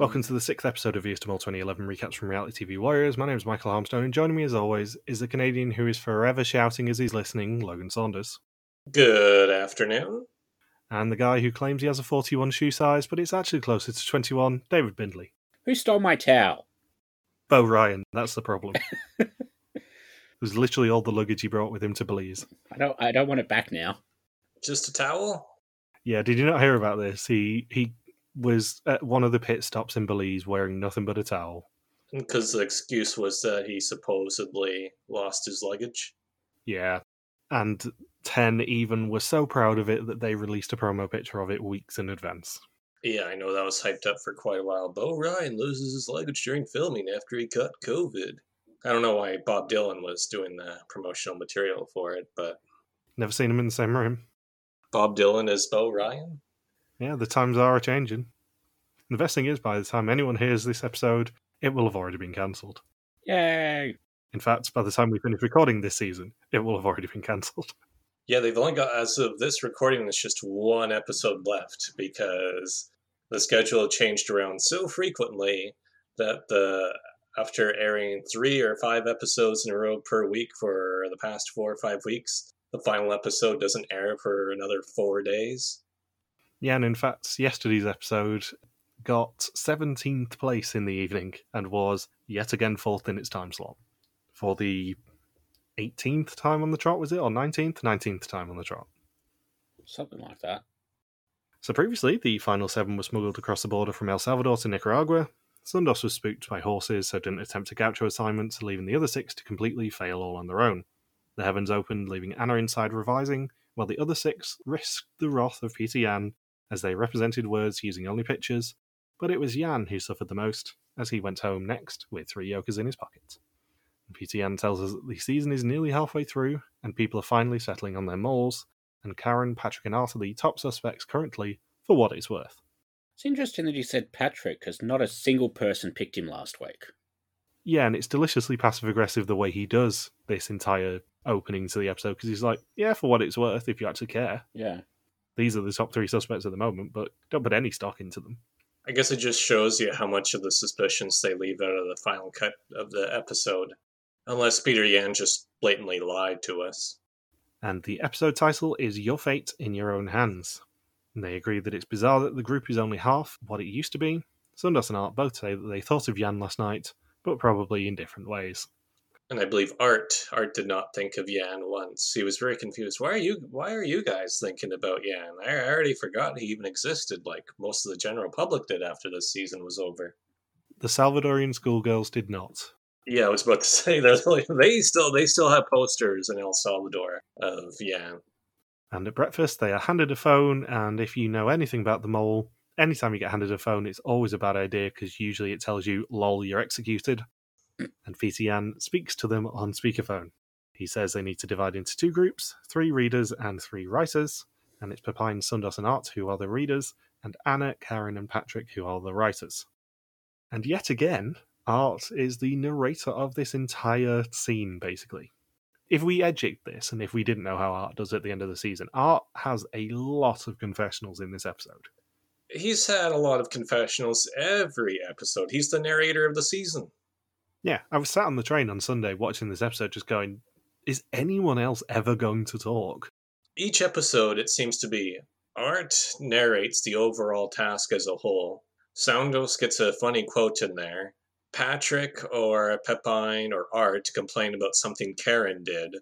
Welcome to the sixth episode of VSTML 2011 recaps from Reality TV Warriors. My name is Michael Harmstone, and joining me as always is the Canadian who is forever shouting as he's listening, Logan Saunders. Good afternoon. And the guy who claims he has a 41 shoe size, but it's actually closer to 21, David Bindley. Who stole my towel? Bo Ryan, that's the problem. it was literally all the luggage he brought with him to Belize. I don't. I don't want it back now. Just a towel? Yeah, did you not hear about this? He he was at one of the pit stops in Belize wearing nothing but a towel. Because the excuse was that he supposedly lost his luggage. Yeah. And 10 even were so proud of it that they released a promo picture of it weeks in advance. Yeah, I know that was hyped up for quite a while. Bo Ryan loses his luggage during filming after he caught COVID. I don't know why Bob Dylan was doing the promotional material for it, but. Never seen him in the same room. Bob Dylan as Bo Ryan? Yeah, the times are changing. The best thing is, by the time anyone hears this episode, it will have already been cancelled. Yay! In fact, by the time we finish recording this season, it will have already been cancelled. Yeah, they've only got, as of this recording, there's just one episode left because the schedule changed around so frequently that the after airing three or five episodes in a row per week for the past four or five weeks, the final episode doesn't air for another four days. Yeah, and in fact, yesterday's episode got 17th place in the evening and was yet again fourth in its time slot for the 18th time on the trot, was it? Or 19th? 19th time on the trot. Something like that. So previously, the final seven were smuggled across the border from El Salvador to Nicaragua. Soundos was spooked by horses, so didn't attempt a gaucho assignment, leaving the other six to completely fail all on their own. The heavens opened, leaving Anna inside revising, while the other six risked the wrath of Pieter Jan as they represented words using only pictures, but it was Jan who suffered the most, as he went home next with three yokas in his pocket. Pieter Jan tells us that the season is nearly halfway through, and people are finally settling on their moles, and Karin, Patrick, and Art are the top suspects currently, for what it's worth. It's interesting that he said Patrick, because not a single person picked him last week. Yeah, and it's deliciously passive aggressive the way he does this entire opening to the episode, because he's like, yeah, for what it's worth, if you actually care. Yeah. These are the top three suspects at the moment, but don't put any stock into them. I guess it just shows you how much of the suspicions they leave out of the final cut of the episode. Unless Pieter Jan just blatantly lied to us. And the episode title is Your Fate in Your Own Hands. And they agree that it's bizarre that the group is only half what it used to be. Soundos and Art both say that they thought of Jan last night, but probably in different ways. And I believe Art Art did not think of Jan once. He was very confused. Why are you Why are you guys thinking about Jan? I already forgot he even existed. Like most of the general public did after this season was over. The Salvadorian schoolgirls did not. Yeah, I was about to say that they still they still have posters in El Salvador of Jan. And at breakfast, they are handed a phone, and if you know anything about the mole, anytime you get handed a phone, it's always a bad idea because usually it tells you, lol, you're executed. And Jan speaks to them on speakerphone. He says they need to divide into two groups three readers and three writers. And it's Pepijn, Soundos, and Art who are the readers, and Anna, Karen, and Patrick who are the writers. And yet again, Art is the narrator of this entire scene, basically. If we educate this, and if we didn't know how Art does at the end of the season, Art has a lot of confessionals in this episode. He's had a lot of confessionals every episode. He's the narrator of the season. Yeah, I was sat on the train on Sunday watching this episode just going, is anyone else ever going to talk? Each episode, it seems to be Art narrates the overall task as a whole. Soundos gets a funny quote in there. Patrick or Pepijn or Art complain about something Karin did.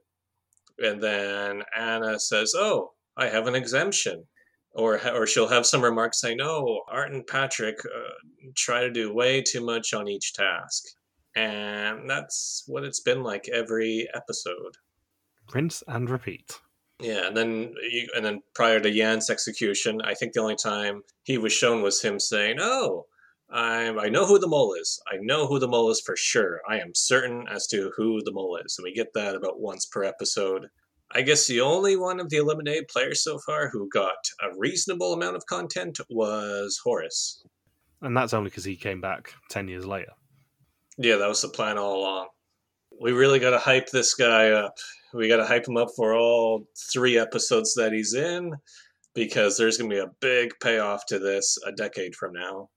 And then Anna says, Oh, I have an exemption. Or, or she'll have some remarks saying, Oh, Art and Patrick uh, try to do way too much on each task. And that's what it's been like every episode. Rinse and repeat. Yeah, and then and then prior to Jan's execution, I think the only time he was shown was him saying, "Oh, I I know who the mole is. I know who the mole is for sure. I am certain as to who the mole is." And we get that about once per episode. I guess the only one of the eliminated players so far who got a reasonable amount of content was Horace. And that's only because he came back 10 years later. Yeah, that was the plan all along. We really got to hype this guy up. We got to hype him up for all three episodes that he's in because there's going to be a big payoff to this a decade from now.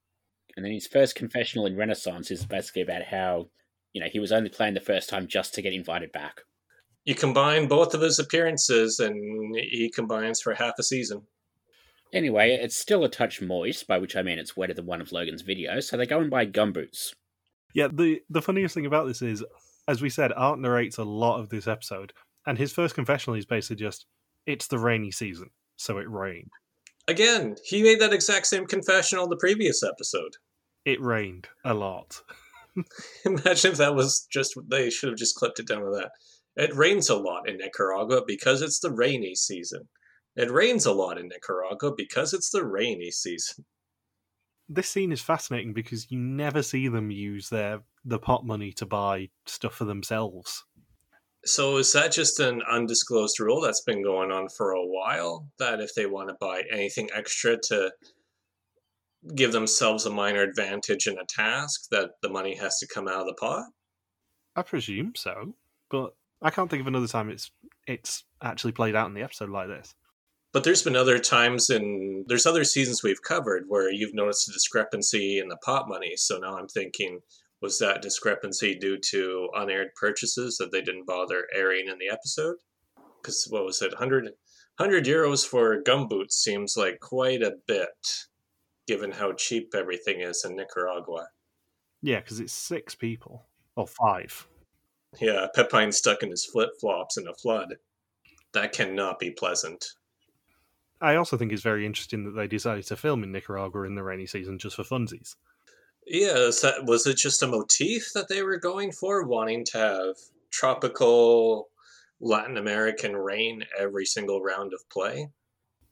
And then his first confessional in Renaissance is basically about how, you know, he was only playing the first time just to get invited back. You combine both of his appearances, and he combines for half a season. Anyway, it's still a touch moist, by which I mean it's wetter than one of Logan's videos, so they go and buy gumboots. Yeah, the the funniest thing about this is, as we said, Art narrates a lot of this episode, and his first confessional is basically just, "It's the rainy season, so it rained." Again, he made that exact same confessional the previous episode. It rained a lot. Imagine if that was just they should have just clipped it down to that. It rains a lot in Nicaragua because it's the rainy season. It rains a lot in Nicaragua because it's the rainy season. This scene is fascinating because you never see them use their the pot money to buy stuff for themselves. So is that just an undisclosed rule that's been going on for a while? That if they want to buy anything extra to give themselves a minor advantage in a task, that the money has to come out of the pot? I presume so, but I can't think of another time it's it's actually played out in the episode like this. But there's been other times in there's other seasons we've covered where you've noticed a discrepancy in the pot money. So now I'm thinking, was that discrepancy due to unaired purchases that they didn't bother airing in the episode? Because what was it, 100, 100 euros for gumboots seems like quite a bit, given how cheap everything is in Nicaragua. Yeah, because it's six people or five. Yeah, Pepijn stuck in his flip flops in a flood. That cannot be pleasant. I also think it's very interesting that they decided to film in Nicaragua in the rainy season just for funsies. Yeah, is that, was it just a motif that they were going for, wanting to have tropical Latin American rain every single round of play?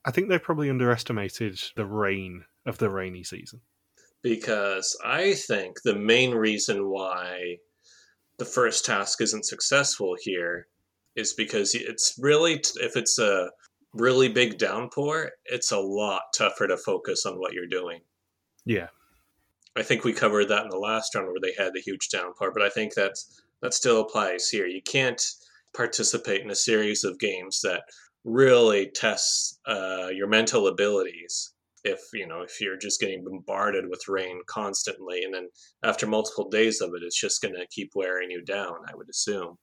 I think they probably underestimated the rain of the rainy season. Because I think the main reason why the first task isn't successful here is because it's really, if it's a really big downpour, it's a lot tougher to focus on what you're doing. Yeah. I think we covered that in the last round where they had the huge downpour, but I think that's that still applies here. You can't participate in a series of games that really tests uh, your mental abilities if you know if you're just getting bombarded with rain constantly and then after multiple days of it it's just going to keep wearing you down i would assume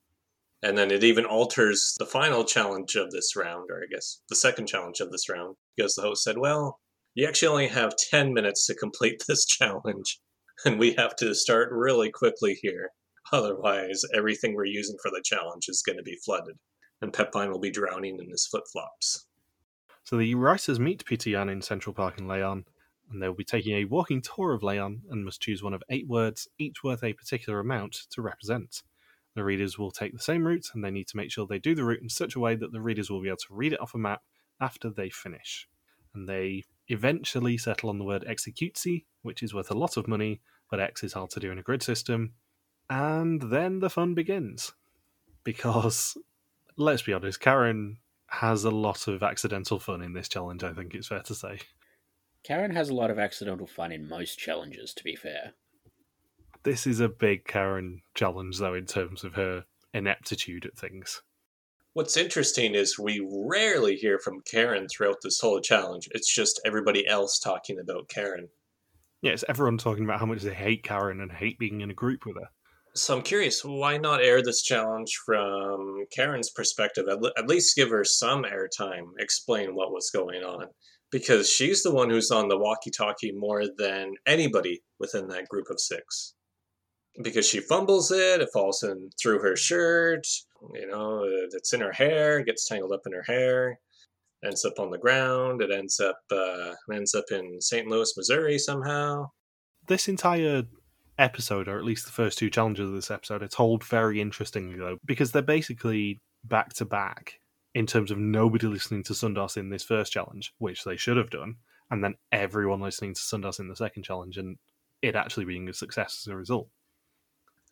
and then it even alters the final challenge of this round, or I guess the second challenge of this round, because the host said, well, you actually only have 10 minutes to complete this challenge, and we have to start really quickly here. Otherwise, everything we're using for the challenge is going to be flooded, and Pepijn will be drowning in his flip flops. So the writers meet Pieter Jan in Central Park in Leon, and they will be taking a walking tour of Leon and must choose one of eight words, each worth a particular amount, to represent. The readers will take the same route, and they need to make sure they do the route in such a way that the readers will be able to read it off a map after they finish. And they eventually settle on the word executsi, which is worth a lot of money, but X is hard to do in a grid system. And then the fun begins. Because, let's be honest, Karin has a lot of accidental fun in this challenge, I think it's fair to say. Karin has a lot of accidental fun in most challenges, to be fair. This is a big Karin challenge, though, in terms of her ineptitude at things. What's interesting is we rarely hear from Karin throughout this whole challenge. It's just everybody else talking about Karin. Yeah, it's everyone talking about how much they hate Karin and hate being in a group with her. So I'm curious, why not air this challenge from Karin's perspective? At, le- at least give her some airtime, explain what was going on. Because she's the one who's on the walkie talkie more than anybody within that group of six because she fumbles it, it falls in through her shirt. You know, it's in her hair, gets tangled up in her hair, ends up on the ground. It ends up uh, ends up in St. Louis, Missouri somehow. This entire episode, or at least the first two challenges of this episode, are told very interestingly though, because they're basically back to back in terms of nobody listening to Soundos in this first challenge, which they should have done, and then everyone listening to Soundos in the second challenge, and it actually being a success as a result.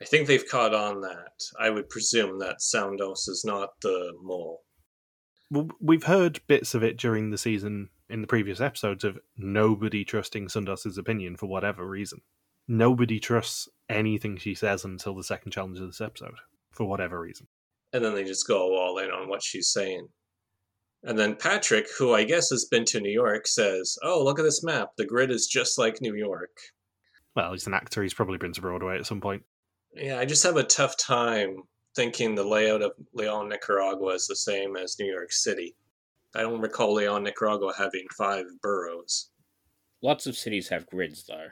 I think they've caught on that. I would presume that Soundos is not the mole. Well, we've heard bits of it during the season in the previous episodes of nobody trusting Soundos's opinion for whatever reason. Nobody trusts anything she says until the second challenge of this episode for whatever reason. And then they just go all in on what she's saying. And then Patrick, who I guess has been to New York, says, Oh, look at this map. The grid is just like New York. Well, he's an actor. He's probably been to Broadway at some point. Yeah, I just have a tough time thinking the layout of Leon, Nicaragua is the same as New York City. I don't recall Leon, Nicaragua having five boroughs. Lots of cities have grids, though.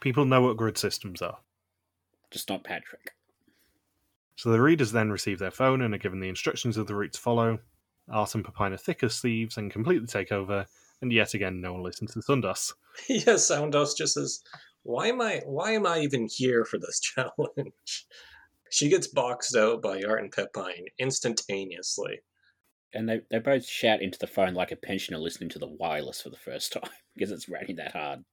People know what grid systems are. Just not Patrick. So the readers then receive their phone and are given the instructions of the route to follow. Art and Pepijn are thick as thieves and completely take over, and yet again no one listens to Soundos. yes, Soundos just says, "Why am I? Why am I even here for this challenge?" she gets boxed out by Art and Pepijn instantaneously. And they, they both shout into the phone like a pensioner listening to the wireless for the first time because it's raining that hard.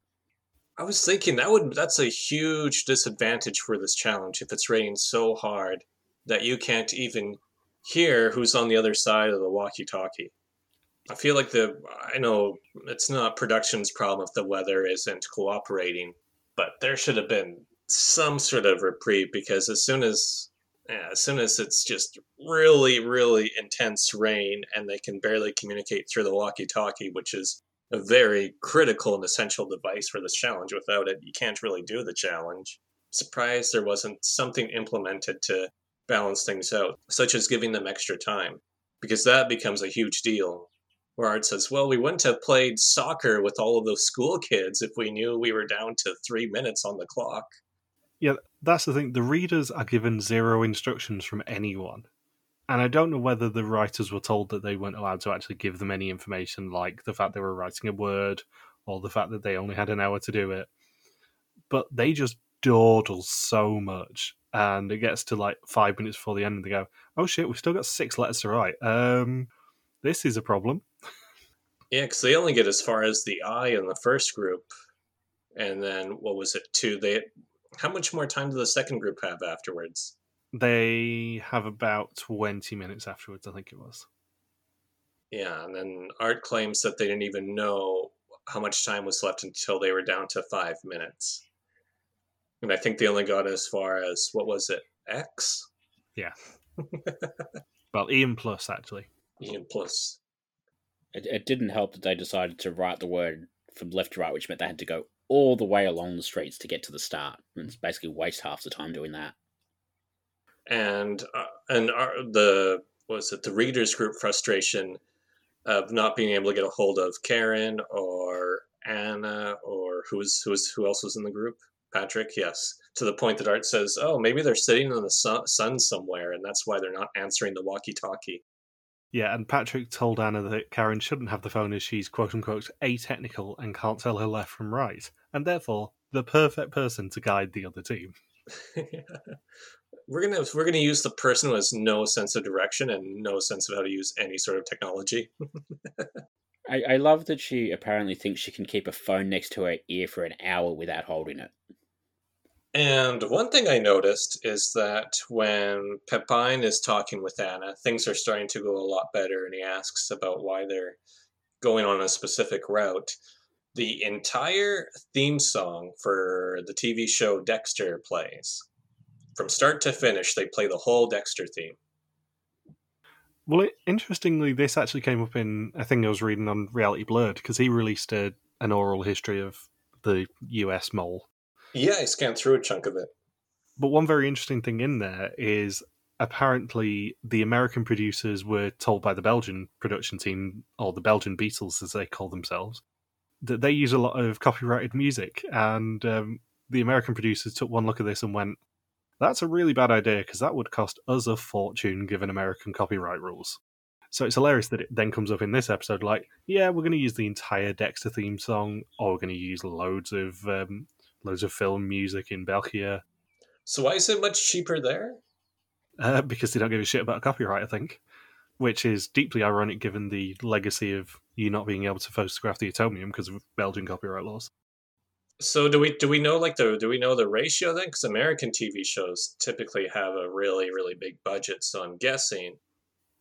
I was thinking that would that's a huge disadvantage for this challenge if it's raining so hard that you can't even hear who's on the other side of the walkie-talkie. I feel like the I know it's not production's problem if the weather isn't cooperating, but there should have been some sort of reprieve because as soon as yeah, as soon as it's just really really intense rain and they can barely communicate through the walkie-talkie, which is a very critical and essential device for this challenge. Without it, you can't really do the challenge. Surprised there wasn't something implemented to balance things out, such as giving them extra time, because that becomes a huge deal. Where Art says, Well, we wouldn't have played soccer with all of those school kids if we knew we were down to three minutes on the clock. Yeah, that's the thing. The readers are given zero instructions from anyone. And I don't know whether the writers were told that they weren't allowed to actually give them any information, like the fact they were writing a word or the fact that they only had an hour to do it. But they just dawdle so much. And it gets to like five minutes before the end, and they go, "Oh shit, we've still got six letters to write. Um, this is a problem." Yeah, because they only get as far as the I in the first group, and then what was it? Two. They how much more time do the second group have afterwards? They have about twenty minutes afterwards, I think it was. Yeah, and then Art claims that they didn't even know how much time was left until they were down to five minutes. And I think they only got as far as what was it, X? Yeah. well, Ian plus actually. Ian plus. It, it didn't help that they decided to write the word from left to right, which meant they had to go all the way along the streets to get to the start, and basically waste half the time doing that. And uh, and our, the was it the readers group frustration of not being able to get a hold of Karin or Anna or who's who's who else was in the group? Patrick, yes. To the point that Art says, "Oh, maybe they're sitting in the sun, sun somewhere, and that's why they're not answering the walkie-talkie." Yeah, and Patrick told Anna that Karin shouldn't have the phone as she's quote unquote atechnical and can't tell her left from right, and therefore the perfect person to guide the other team. we're gonna we're gonna use the person who has no sense of direction and no sense of how to use any sort of technology. I, I love that she apparently thinks she can keep a phone next to her ear for an hour without holding it. And one thing I noticed is that when Pepijn is talking with Anna, things are starting to go a lot better, and he asks about why they're going on a specific route. The entire theme song for the TV show Dexter plays. From start to finish, they play the whole Dexter theme. Well, it, interestingly, this actually came up in a thing I was reading on Reality Blurred because he released a, an oral history of the US mole. Yeah, I scanned through a chunk of it. But one very interesting thing in there is apparently the American producers were told by the Belgian production team, or the Belgian Beatles as they call themselves, that they use a lot of copyrighted music. And um, the American producers took one look at this and went, that's a really bad idea because that would cost us a fortune given American copyright rules. So it's hilarious that it then comes up in this episode like, yeah, we're going to use the entire Dexter theme song, or we're going to use loads of um, loads of film music in Belgium. So why is it much cheaper there? Uh, because they don't give a shit about copyright, I think. Which is deeply ironic given the legacy of you not being able to photograph the atomium because of Belgian copyright laws. So do we do we know like the do we know the ratio then? Because American TV shows typically have a really really big budget, so I'm guessing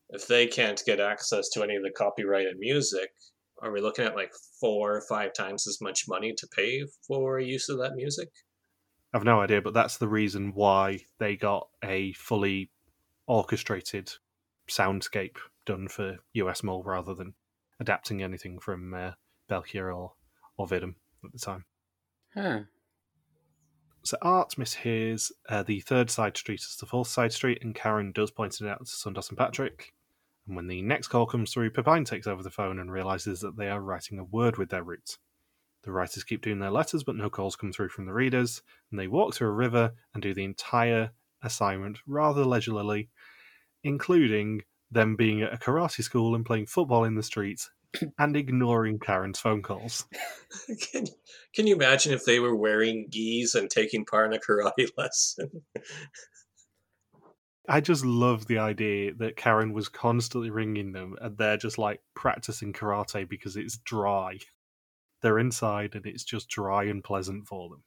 if they can't get access to any of the copyrighted music, are we looking at like four or five times as much money to pay for use of that music? I've no idea, but that's the reason why they got a fully orchestrated soundscape done for US Mole rather than adapting anything from uh, Belchior or, or Vidum at the time. Huh. So Art mishears uh, the third side street as the fourth side street, and Karin does point it out to Soundos and Patrick. And when the next call comes through, Pepijn takes over the phone and realizes that they are writing a word with their roots. The writers keep doing their letters, but no calls come through from the readers, and they walk through a river and do the entire assignment rather leisurely, including them being at a karate school and playing football in the streets and ignoring Karin's phone calls. can, can you imagine if they were wearing gis and taking part in a karate lesson? I just love the idea that Karin was constantly ringing them and they're just like practicing karate because it's dry. They're inside and it's just dry and pleasant for them.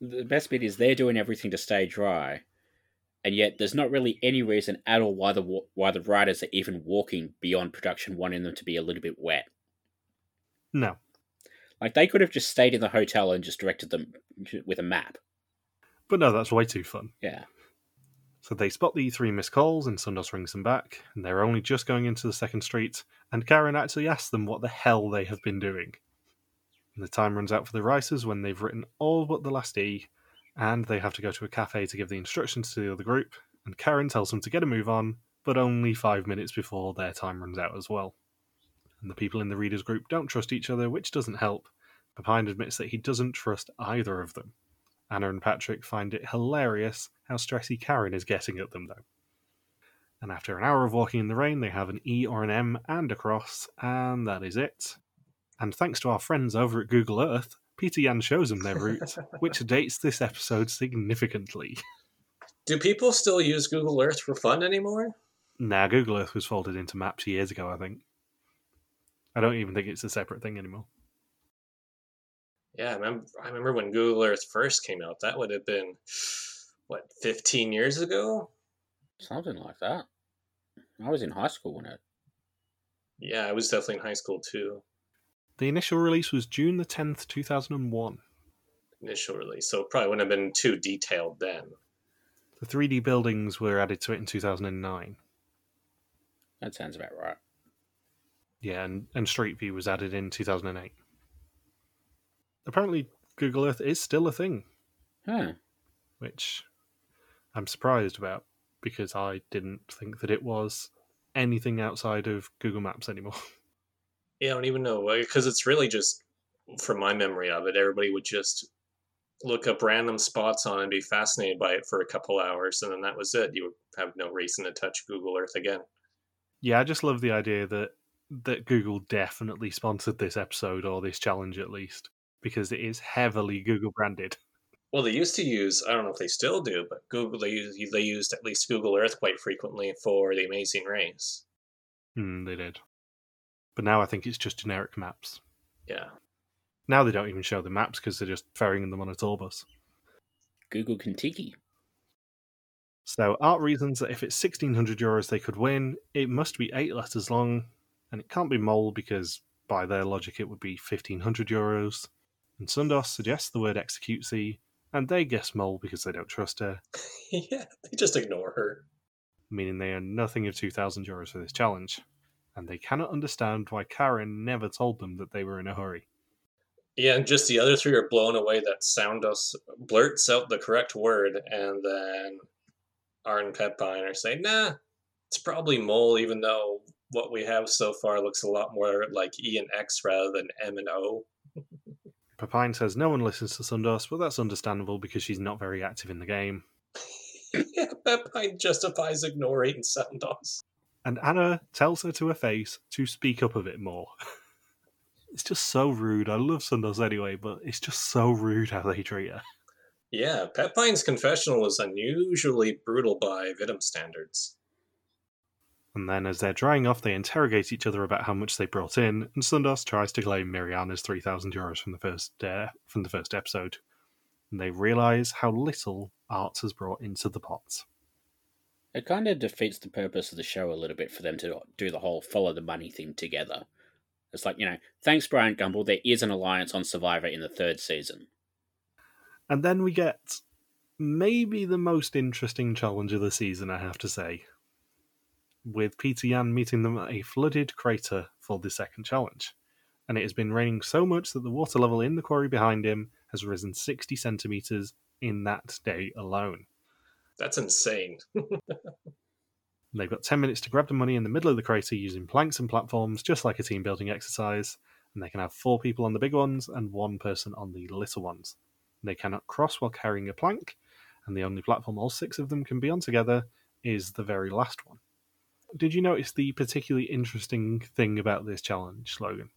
The best bit is they're doing everything to stay dry, and yet there's not really any reason at all why the why the writers are even walking beyond production wanting them to be a little bit wet. No. Like they could have just stayed in the hotel and just directed them with a map. But no, that's way too fun. Yeah. So they spot the three missed calls, and Soundos rings them back, and they're only just going into the second street, and Karin actually asks them what the hell they have been doing. And the time runs out for the writers when they've written all but the last E, and they have to go to a cafe to give the instructions to the other group, and Karin tells them to get a move on, but only five minutes before their time runs out as well. And the people in the readers group don't trust each other, which doesn't help. Pepijn admits that he doesn't trust either of them. Anna and Patrick find it hilarious how stressy Karin is getting at them, though. And after an hour of walking in the rain, they have an E or an M and a cross, and that is it. And thanks to our friends over at Google Earth, Pieter Jan shows them their route, which dates this episode significantly. Do people still use Google Earth for fun anymore? Nah, Google Earth was folded into Maps years ago, I think. I don't even think it's a separate thing anymore. Yeah, I remember, I remember when Google Earth first came out. That would have been, what, 15 years ago? Something like that. I was in high school when it. Yeah, I was definitely in high school too. The initial release was June the 10th, 2001. Initial release, so it probably wouldn't have been too detailed then. The 3D buildings were added to it in 2009. That sounds about right. Yeah, and, and Street View was added in 2008 apparently Google Earth is still a thing. Huh. Which I'm surprised about because I didn't think that it was anything outside of Google Maps anymore. Yeah, I don't even know because it's really just from my memory of it, everybody would just look up random spots on and be fascinated by it for a couple hours, and then that was it. You would have no reason to touch Google Earth again. Yeah, I just love the idea that that Google definitely sponsored this episode or this challenge at least because it is heavily Google branded. Well, they used to use, I don't know if they still do, but Google, they, used, they used at least Google Earth quite frequently for the Amazing Race. Hmm, they did. But now I think it's just generic maps. Yeah. Now they don't even show the maps because they're just ferrying them on a tour bus. Google Contiki. So Art reasons that if it's 1600 euros they could win, it must be eight letters long, and it can't be mole because by their logic it would be 1500 euros and Soundos suggests the word executesy, and they guess mole because they don't trust her. yeah, they just ignore her. Meaning they earn nothing of 2,000 euros for this challenge, and they cannot understand why Karin never told them that they were in a hurry. Yeah, and just the other three are blown away that Soundos blurts out the correct word, and then Art and Pepijn are saying, nah, it's probably mole, even though what we have so far looks a lot more like E and X rather than M and O. Pepijn says no one listens to Soundos, but that's understandable because she's not very active in the game. yeah, Pepijn justifies ignoring Soundos. And Anna tells her to her face to speak up a bit more. it's just so rude. I love Soundos anyway, but it's just so rude how they treat her. Yeah, Pepijn's confessional was unusually brutal by WIDM standards. And then, as they're drying off, they interrogate each other about how much they brought in, and Soundos tries to claim Mirjana's three thousand euros from the first uh, from the first episode. And they realise how little Art has brought into the pot. It kind of defeats the purpose of the show a little bit for them to do the whole follow the money thing together. It's like, you know, thanks, Bryant Gumbel, there is an alliance on Survivor in the third season. And then we get maybe the most interesting challenge of the season, I have to say with Pieter Jan meeting them at a flooded crater for the second challenge. And it has been raining so much that the water level in the quarry behind him has risen 60 centimetres in that day alone. That's insane. They've got 10 minutes to grab the money in the middle of the crater using planks and platforms, just like a team building exercise. And they can have four people on the big ones and one person on the little ones. They cannot cross while carrying a plank, and the only platform all six of them can be on together is the very last one. Did you notice the particularly interesting thing about this challenge, Logan?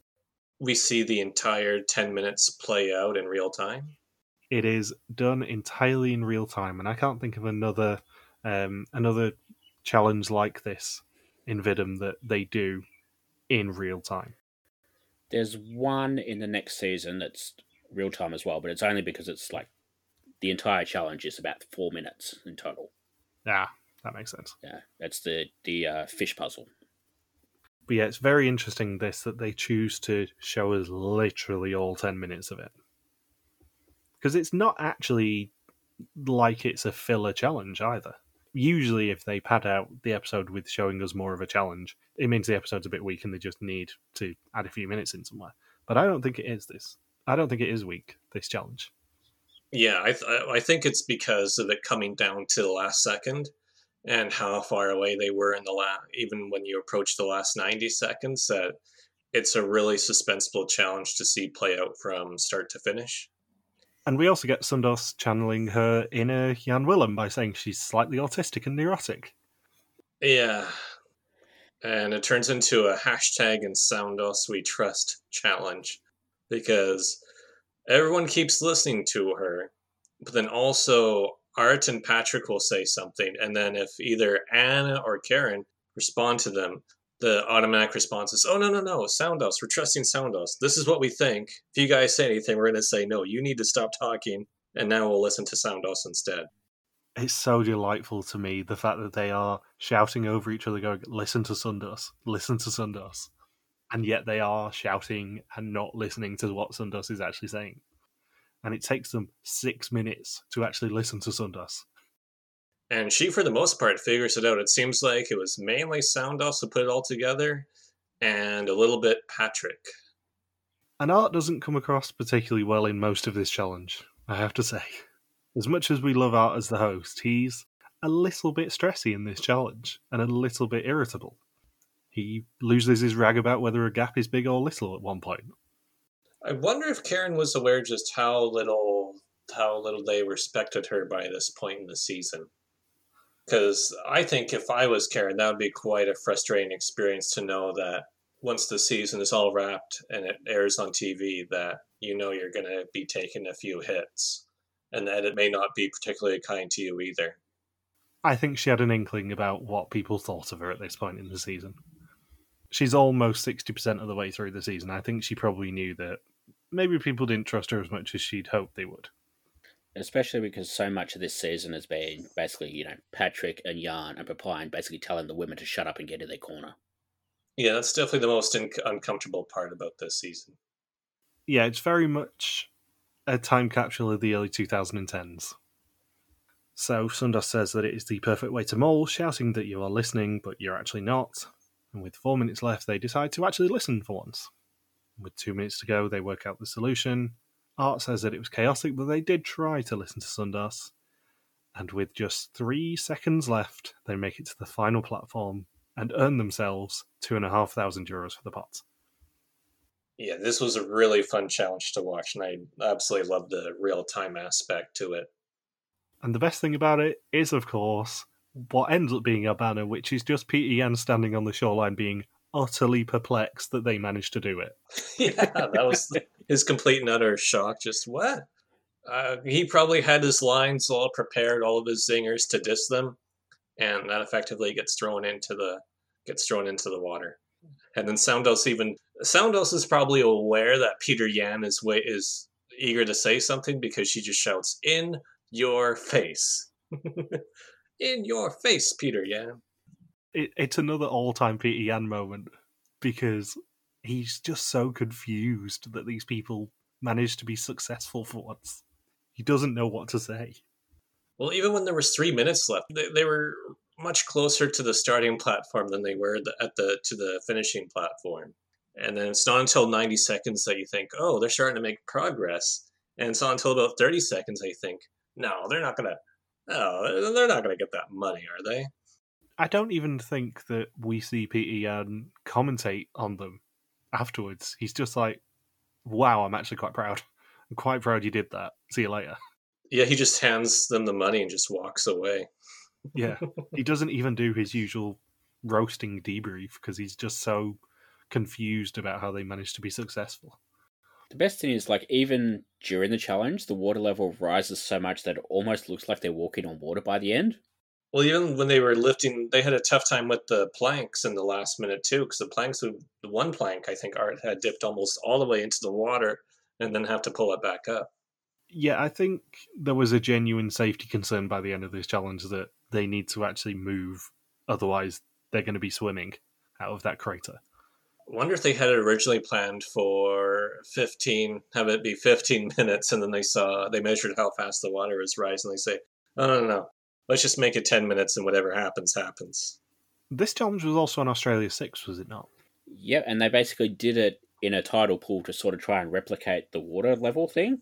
We see the entire 10 minutes play out in real time. It is done entirely in real time, and I can't think of another um, another challenge like this in WIDM that they do in real time. There's one in the next season that's real time as well, but it's only because it's like the entire challenge is about four minutes in total. Yeah, that makes sense. Yeah, that's the the uh, fish puzzle. But yeah, it's very interesting this that they choose to show us literally all ten minutes of it because it's not actually like it's a filler challenge either. Usually, if they pad out the episode with showing us more of a challenge, it means the episode's a bit weak and they just need to add a few minutes in somewhere. But I don't think it is this. I don't think it is weak. This challenge. Yeah, I th- I think it's because of it coming down to the last second and how far away they were in the last even when you approach the last 90 seconds that it's a really suspenseful challenge to see play out from start to finish. And we also get Soundos channeling her inner Jan Willem by saying she's slightly autistic and neurotic. Yeah. And it turns into a hashtag and Soundos we trust challenge because everyone keeps listening to her, but then also Art and Patrick will say something, and then if either Anna or Karin respond to them, the automatic response is, "Oh no, no, no, Soundos. We're trusting Soundos. This is what we think. If you guys say anything, we're going to say no. You need to stop talking, and now we'll listen to Soundos instead." It's so delightful to me the fact that they are shouting over each other, going, "Listen to Soundos. Listen to Soundos," and yet they are shouting and not listening to what Soundos is actually saying and it takes them six minutes to actually listen to Soundos. And she, for the most part, figures it out. It seems like it was mainly Soundos to put it all together, and a little bit Patrick. And Art doesn't come across particularly well in most of this challenge, I have to say. As much as we love Art as the host, he's a little bit stressy in this challenge and a little bit irritable. He loses his rag about whether a gap is big or little at one point. I wonder if Karin was aware just how little how little they respected her by this point in the season. Because I think if I was Karin, that would be quite a frustrating experience to know that once the season is all wrapped and it airs on TV, that you know you're going to be taking a few hits, and that it may not be particularly kind to you either. I think she had an inkling about what people thought of her at this point in the season. She's almost 60% of the way through the season. I think she probably knew that maybe people didn't trust her as much as she'd hoped they would. Especially because so much of this season has been basically, you know, Patrick and Jan and Pepijn basically telling the women to shut up and get in their corner. Yeah, that's definitely the most in- uncomfortable part about this season. Yeah, it's very much a time capsule of the early 2010s. So Soundos says that it is the perfect way to mole, shouting that you are listening, but you're actually not. And with four minutes left, they decide to actually listen for once. With two minutes to go, they work out the solution. Art says that it was chaotic, but they did try to listen to Soundos. And with just three seconds left, they make it to the final platform and earn themselves two and a half thousand euros for the pot. Yeah, this was a really fun challenge to watch, and I absolutely love the real time aspect to it. And the best thing about it is, of course, what ends up being a banner, which is just Pieter Jan standing on the shoreline being utterly perplexed that they managed to do it. yeah, that was his complete and utter shock. Just what? Uh, he probably had his lines all prepared, all of his zingers to diss them, and that effectively gets thrown into the gets thrown into the water. And then Soundos even Soundos is probably aware that Pieter Jan is way is eager to say something because she just shouts in your face. in your face, Pieter Jan it, it's another all-time Pieter Jan moment because he's just so confused that these people managed to be successful for once. He doesn't know what to say. Well, even when there was three minutes left, they, they were much closer to the starting platform than they were at the to the finishing platform. And then it's not until 90 seconds that you think, oh, they're starting to make progress. And it's not until about 30 seconds that you think, No, they're not gonna. Oh, they're not gonna get that money, are they? I don't even think that we see Pieter Jan commentate on them afterwards. He's just like, "Wow, I'm actually quite proud. I'm quite proud you did that. See you later." Yeah, he just hands them the money and just walks away. Yeah, he doesn't even do his usual roasting debrief because he's just so confused about how they managed to be successful. The best thing is, like, even during the challenge, the water level rises so much that it almost looks like they're walking on water by the end. Well, even when they were lifting, they had a tough time with the planks in the last minute too, because the planks, the one plank I think Art had dipped almost all the way into the water, and then have to pull it back up. Yeah, I think there was a genuine safety concern by the end of this challenge that they need to actually move, otherwise they're going to be swimming out of that crater. I wonder if they had it originally planned for 15, have it be 15 minutes, and then they saw, they measured how fast the water was rising. They say, oh, no, no, no, let's just make it 10 minutes and whatever happens, happens. This challenge was also on Australia 6, was it not? Yep, and they basically did it in a tidal pool to sort of try and replicate the water level thing.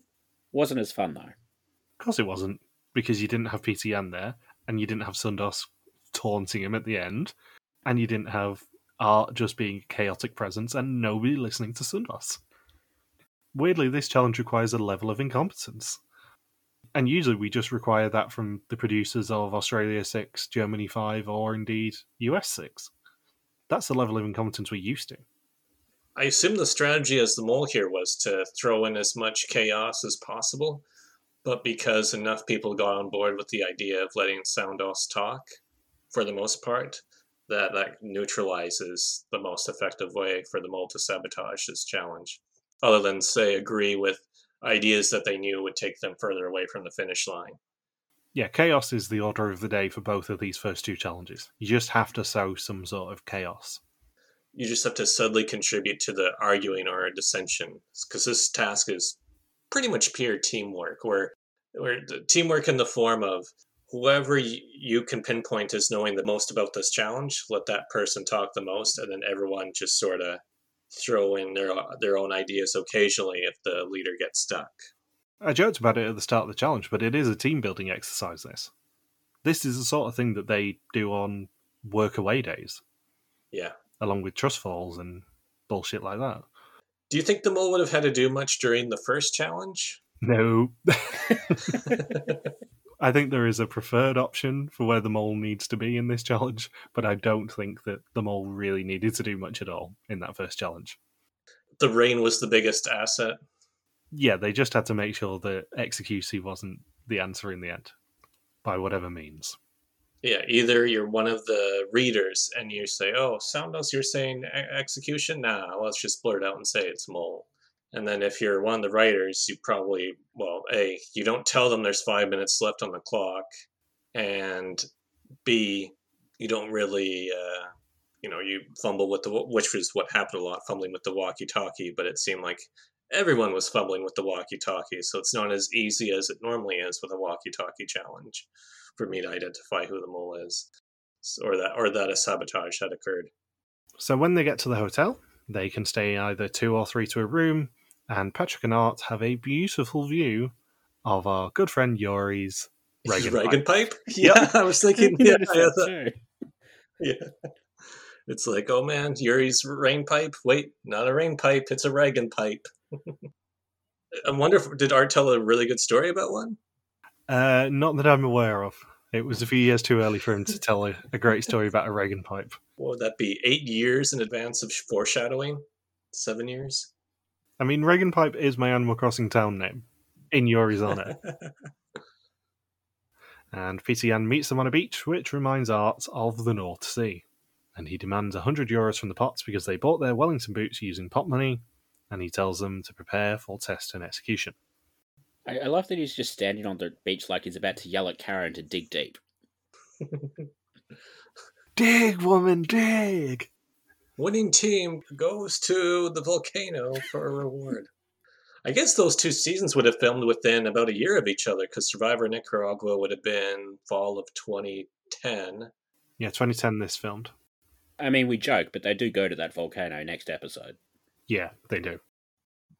Wasn't as fun though. Of course it wasn't, because you didn't have Pieter Jan there, and you didn't have Soundos taunting him at the end, and you didn't have Art just being a chaotic presence and nobody listening to Soundos. Weirdly, this challenge requires a level of incompetence. And usually we just require that from the producers of Australia 6, Germany 5, or indeed US 6. That's the level of incompetence we're used to. I assume the strategy as the mole here was to throw in as much chaos as possible, but because enough people got on board with the idea of letting Soundos talk, for the most part, that that neutralizes the most effective way for the mole to sabotage this challenge, other than say agree with ideas that they knew would take them further away from the finish line. Yeah, chaos is the order of the day for both of these first two challenges. You just have to sow some sort of chaos. You just have to subtly contribute to the arguing or dissension, because this task is pretty much pure teamwork, where where the teamwork in the form of whoever you can pinpoint as knowing the most about this challenge, let that person talk the most, and then everyone just sort of throw in their their own ideas occasionally if the leader gets stuck. I joked about it at the start of the challenge, but it is a team building exercise. This, this is the sort of thing that they do on work away days. Yeah, along with trust falls and bullshit like that. Do you think the mole would have had to do much during the first challenge? No. I think there is a preferred option for where the mole needs to be in this challenge, but I don't think that the mole really needed to do much at all in that first challenge. The rain was the biggest asset. Yeah, they just had to make sure that XQC wasn't the answer in the end, by whatever means. Yeah, either you're one of the readers and you say, "Oh, Soundos, you're saying execution." Nah, let's just blurt out and say it's mole. And then if you're one of the writers, you probably, well, A, you don't tell them there's five minutes left on the clock. And B, you don't really, uh, you know, you fumble with the, which was what happened a lot, fumbling with the walkie talkie, but it seemed like everyone was fumbling with the walkie talkie. So it's not as easy as it normally is with a walkie talkie challenge for me to identify who the mole is or that, or that a sabotage had occurred. So when they get to the hotel, they can stay either two or three to a room and Patrick and Art have a beautiful view of our good friend Yuri's Reagan, Reagan pipe. pipe? Yeah, I was thinking. yeah, yeah, yeah. It's like, oh man, Yuri's rain pipe. Wait, not a rain pipe. It's a Reagan pipe. I wonder if did Art tell a really good story about one? Uh, not that I'm aware of. It was a few years too early for him to tell a, a great story about a Reagan pipe. What would that be? Eight years in advance of foreshadowing? Seven years? I mean, Reagan Pipe is my Animal Crossing town name in Yuri's honor. and Pieter Jan meets them on a beach, which reminds Art of the North Sea. And he demands 100 euros from the Pots because they bought their Wellington boots using pot money, and he tells them to prepare for test and execution. I, I love that he's just standing on the beach like he's about to yell at Karin to dig deep. dig, woman, dig! Winning team goes to the volcano for a reward. I guess those two seasons would have filmed within about a year of each other because Survivor Nicaragua would have been fall of 2010. Yeah, 2010 this filmed. I mean, we joke, but they do go to that volcano next episode. Yeah, they do.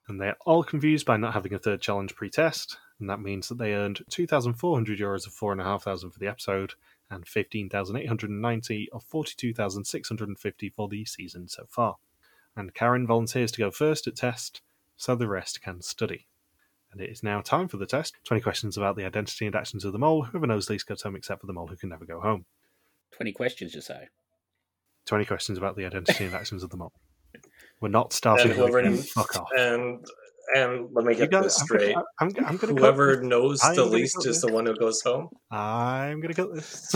And they're all confused by not having a third challenge pre test, and that means that they earned 2,400 euros of 4,500 for the episode and 15,890 of 42,650 for the season so far. And Karin volunteers to go first at test, so the rest can study. And it is now time for the test. 20 questions about the identity and actions of the mole. Whoever knows least goes home except for the mole who can never go home. 20 questions, you say? 20 questions about the identity and actions of the mole. We're not starting And whoever with fuck off. and and let me get got- this I'm straight. I'm, I'm, gonna Whoever knows I'm the least is the one who goes home. I'm gonna cut this.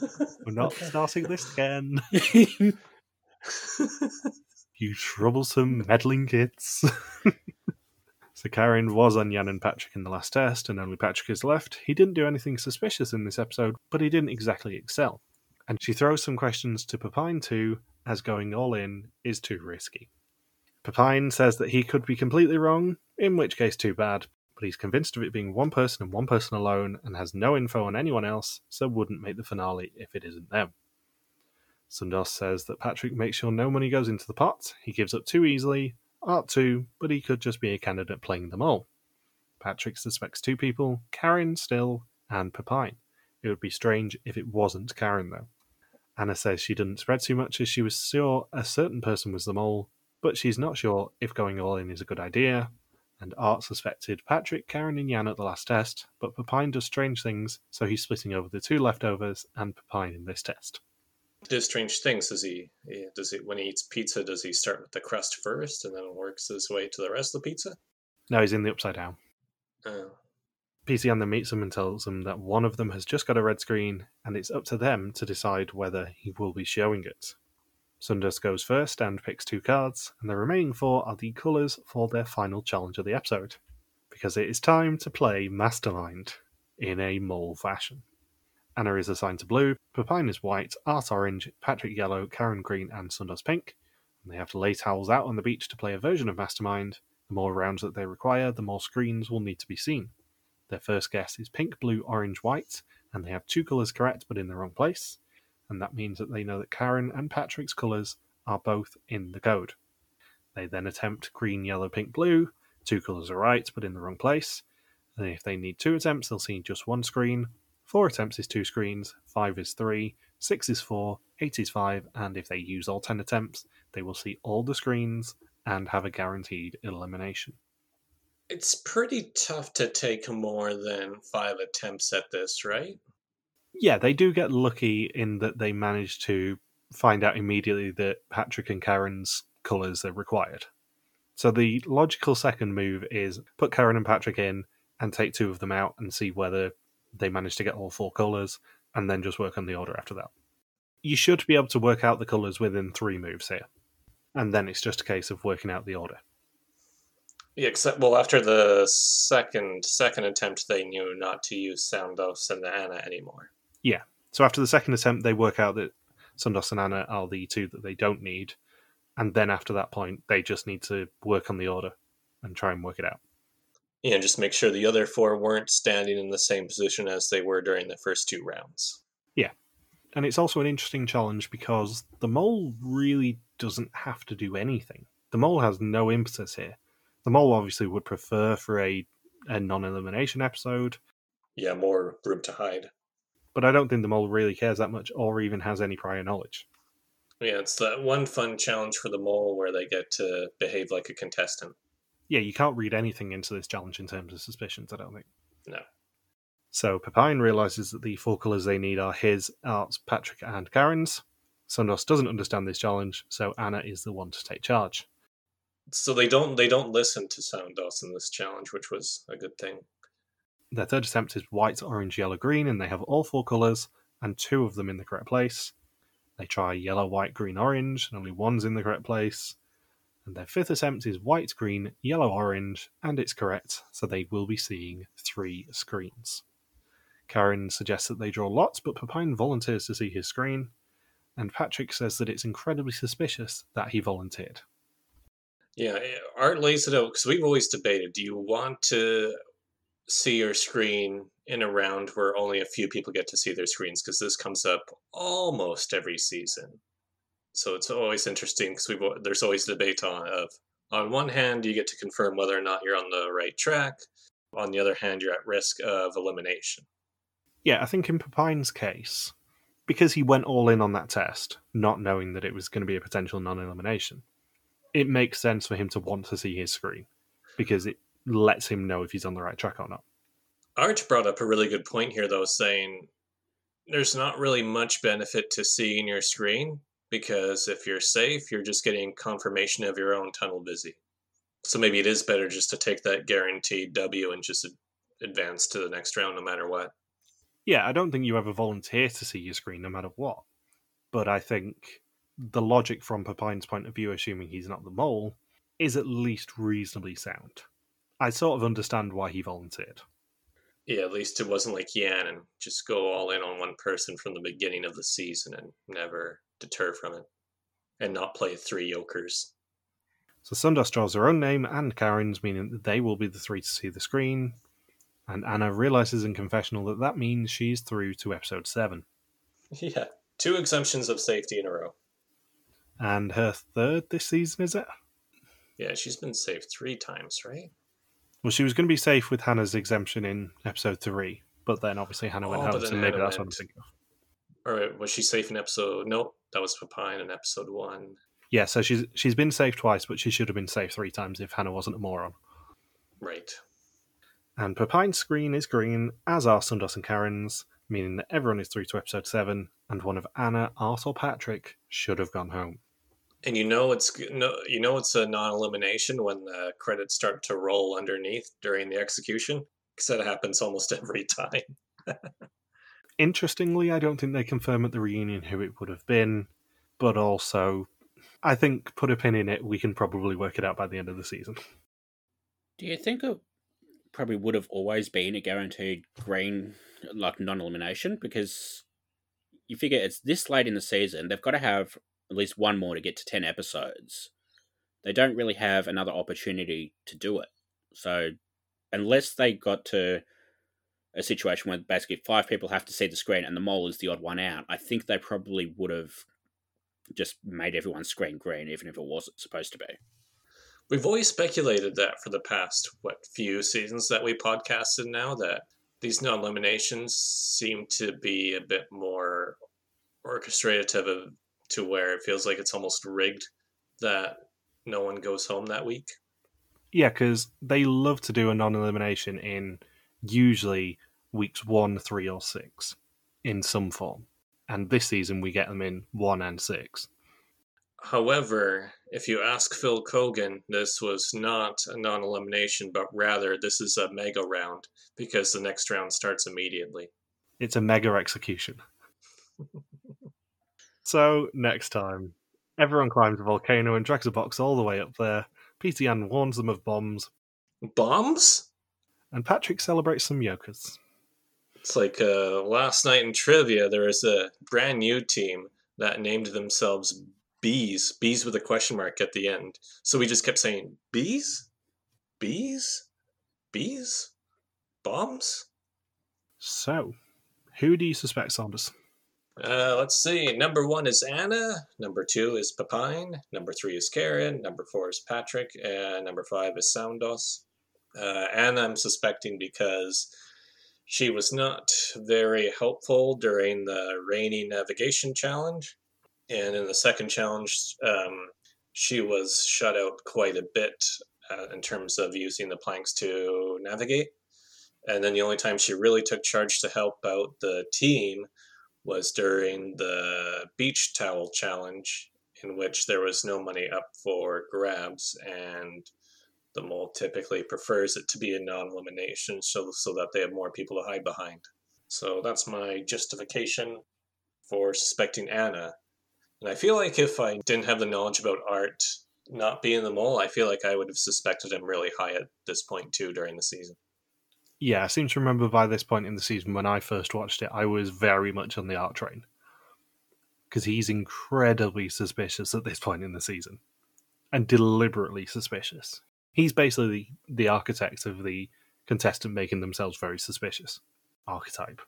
We're not starting this again. You troublesome, meddling kids. so Karin was on Jan and Patrick in the last test, and only Patrick is left. He didn't do anything suspicious in this episode, but he didn't exactly excel. And she throws some questions to Pepijn too, as going all in is too risky. Pepijn says that he could be completely wrong, in which case too bad, but he's convinced of it being one person and one person alone, and has no info on anyone else, so wouldn't make the finale if it isn't them. Soundos says that Patrick makes sure no money goes into the pot. He gives up too easily. Art too, but he could just be a candidate playing them all. Patrick suspects two people Karin still, and Pepijn. It would be strange if it wasn't Karin, though. Anna says she didn't spread too much as she was sure a certain person was the mole, but she's not sure if going all in is a good idea. And Art suspected Patrick, Karin, and Jan at the last test, but Pepijn does strange things, so he's splitting over the two leftovers and Pepijn in this test. Does strange things. Does he? Does he? When he eats pizza, does he start with the crust first and then works his way to the rest of the pizza? No, he's in the upside down. Oh. PCN then meets them and tells them that one of them has just got a red screen, and it's up to them to decide whether he will be showing it. Soundos goes first and picks two cards, and the remaining four are the colours for their final challenge of the episode. Because it is time to play Mastermind in a mole fashion. Anna is assigned to blue, Pepijn is white, Art orange, Patrick yellow, Karin green, and Soundos pink. And they have to lay towels out on the beach to play a version of Mastermind. The more rounds that they require, the more screens will need to be seen. Their first guess is pink, blue, orange, white, and they have two colours correct but in the wrong place. And that means that they know that Karin and Patrick's colours are both in the code. They then attempt green, yellow, pink, blue. Two colours are right but in the wrong place. And if they need two attempts, they'll see just one screen. Four attempts is two screens, five is three, six is four, eight is five, and if they use all ten attempts, they will see all the screens and have a guaranteed elimination. It's pretty tough to take more than five attempts at this, right? Yeah, they do get lucky in that they manage to find out immediately that Patrick and Karin's colours are required. So the logical second move is put Karin and Patrick in and take two of them out and see whether they manage to get all four colours and then just work on the order after that. You should be able to work out the colours within three moves here. And then it's just a case of working out the order. Yeah, except uh, well, after the second second attempt, they knew not to use Soundos and the Anna anymore. So after the second attempt, they work out that Soundos and Anna are the two that they don't need, and then after that point, they just need to work on the order and try and work it out. Yeah, and just make sure the other four weren't standing in the same position as they were during the first two rounds. Yeah. And it's also an interesting challenge because the mole really doesn't have to do anything. The mole has no impetus here. The mole obviously would prefer for a, a non elimination episode, Yeah, more room to hide. But I don't think the mole really cares that much or even has any prior knowledge. Yeah, it's that one fun challenge for the mole where they get to behave like a contestant. Yeah, you can't read anything into this challenge in terms of suspicions, I don't think. No. So Pepijn realizes that the four colours they need are his, Art's, Patrick, and Karin's. Soundos doesn't understand this challenge, so Anna is the one to take charge. So they don't they don't listen to Soundos in this challenge, which was a good thing. Their third attempt is white, orange, yellow, green, and they have all four colours and two of them in the correct place. They try yellow, white, green, orange, and only one's in the correct place. And their fifth attempt is white, green, yellow, orange, and it's correct, so they will be seeing three screens. Karin suggests that they draw lots, but Pepijn volunteers to see his screen, and Patrick says that it's incredibly suspicious that he volunteered. Yeah, Art lays it out because we've always debated: do you want to see your screen in a round where only a few people get to see their screens? Because this comes up almost every season, so it's always interesting because there's always debate on of on one hand you get to confirm whether or not you're on the right track. On the other hand, you're at risk of elimination. Yeah, I think in Pepijn's case, because he went all in on that test, not knowing that it was going to be a potential non elimination, it makes sense for him to want to see his screen because it lets him know if he's on the right track or not. Art brought up a really good point here, though, saying there's not really much benefit to seeing your screen because if you're safe, you're just getting confirmation of your own tunnel busy. So maybe it is better just to take that guaranteed W and just advance to the next round no matter what. Yeah, I don't think you ever volunteer to see your screen no matter what. But I think the logic from Pepijn's point of view, assuming he's not the mole, is at least reasonably sound. I sort of understand why he volunteered. Yeah, at least it wasn't like Jan and just go all in on one person from the beginning of the season and never deter from it. And not play three yokers. So Soundos draws her own name and Karin's, meaning that they will be the three to see the screen. And Anna realizes in confessional that that means she's through to episode 7. Yeah, two exemptions of safety in a row. And her third this season, is it? Yeah, she's been saved three times, right? Well, she was going to be safe with Hannah's exemption in episode three, but then obviously Hannah went Oh, home, so then maybe Hannah that's what I'm thinking of. Or was she safe in episode? Nope, that was Pepijn in episode one. Yeah, so she's she's been safe twice, but she should have been safe three times if Hannah wasn't a moron. Right. And Pepijn's screen is green, as are Soundos and Karin's, meaning that everyone is through to episode seven, and one of Anna, Art, or Patrick should have gone home. And you know it's no, you know it's a non-elimination when the credits start to roll underneath during the execution because that happens almost every time. Interestingly, I don't think they confirm at the reunion who it would have been, but also, I think put a pin in it, we can probably work it out by the end of the season. Do you think it probably would have always been a guaranteed green, like non elimination? Because you figure it's this late in the season, they've got to have at least one more to get to 10 episodes. They don't really have another opportunity to do it. So, unless they got to a situation where basically five people have to see the screen and the mole is the odd one out, I think they probably would have just made everyone's screen green, even if it wasn't supposed to be. We've always speculated that for the past what few seasons that we podcasted now that these non-eliminations seem to be a bit more orchestrated to, to where it feels like it's almost rigged that no one goes home that week. Yeah, because they love to do a non elimination in usually weeks one, three, or six in some form. And this season we get them in one and six. However, if you ask Phil Kogan, this was not a non elimination, but rather this is a mega round because the next round starts immediately. It's a mega execution. so, next time, everyone climbs a volcano and drags a box all the way up there. Pieter Jan warns them of bombs, Bombs? and Patrick celebrates some yokers. It's like uh, last night in trivia, there was a brand new team that named themselves Bees, Bees with a question mark at the end. So we just kept saying, Bees? Bees? Bees? Bombs? So, who do you suspect, Saunders? Uh, let's see. Number one is Anna. Number two is Pepijn. Number three is Karin. Number four is Patrick. And number five is Soundos. Uh, Anna, I'm suspecting because she was not very helpful during the rainy navigation challenge. And in the second challenge, um, she was shut out quite a bit uh, in terms of using the planks to navigate. And then the only time she really took charge to help out the team was during the beach towel challenge, in which there was no money up for grabs, and the mole typically prefers it to be a non elimination so, so that they have more people to hide behind. So that's my justification for suspecting Anna. And I feel like if I didn't have the knowledge about art not being the mole, I feel like I would have suspected him really high at this point too during the season. Yeah, I seem to remember by this point in the season when I first watched it, I was very much on the art train. Because he's incredibly suspicious at this point in the season. And deliberately suspicious. He's basically the architect of the contestant making themselves very suspicious archetype.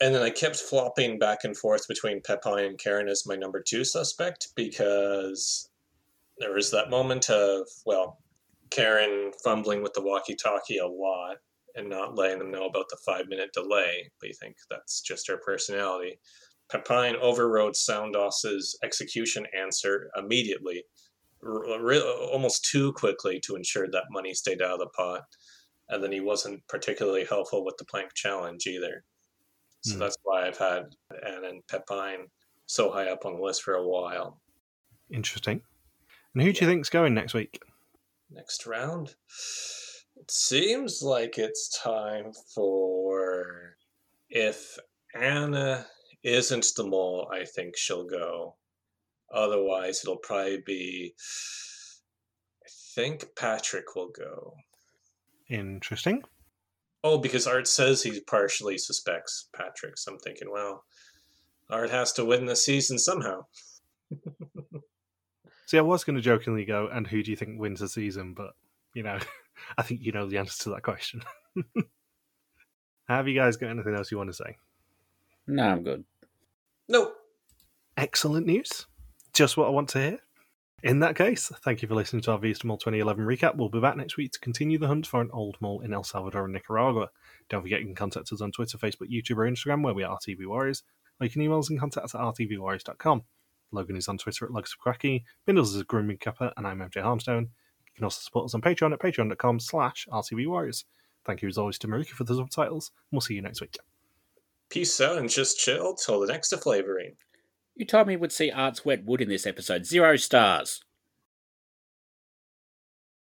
And then I kept flopping back and forth between Pepijn and Karin as my number two suspect because there was that moment of, well, Karin fumbling with the walkie talkie a lot and not letting them know about the five minute delay, but you think that's just her personality. Pepijn overrode Soundos's execution answer immediately, almost too quickly to ensure that money stayed out of the pot. And then he wasn't particularly helpful with the plank challenge either. So Hmm. that's why I've had Anne and Pepijn so high up on the list for a while. Interesting. And who do you think's going next week? Next round. It seems like it's time for if Anna isn't the mole, I think she'll go. Otherwise, it'll probably be. I think Patrick will go. Interesting. Oh, because Art says he partially suspects Patrick. So I'm thinking, well, Art has to win the season somehow. See, I was going to jokingly go, and who do you think wins the season? But, you know, I think you know the answer to that question. Have you guys got anything else you want to say? No, I'm good. No. Excellent news. Just what I want to hear. In that case, thank you for listening to our Wie is de Mol 2011 recap. We'll be back next week to continue the hunt for an old mall in El Salvador and Nicaragua. Don't forget you can contact us on Twitter, Facebook, YouTube, or Instagram, where we are RTV Warriors, or you can email us and contact us at rtvwarriors.com. Logan is on Twitter at Lugs of Cracky, Bindles is Grooming Kappa, and I'm MJ Harmstone. You can also support us on Patreon at patreon.com slash rtvwarriors. Thank you as always to Marika for the subtitles, and we'll see you next week. Peace out and just chill till the next flavoring. You told me we'd see Art's wet wood in this episode. Zero stars.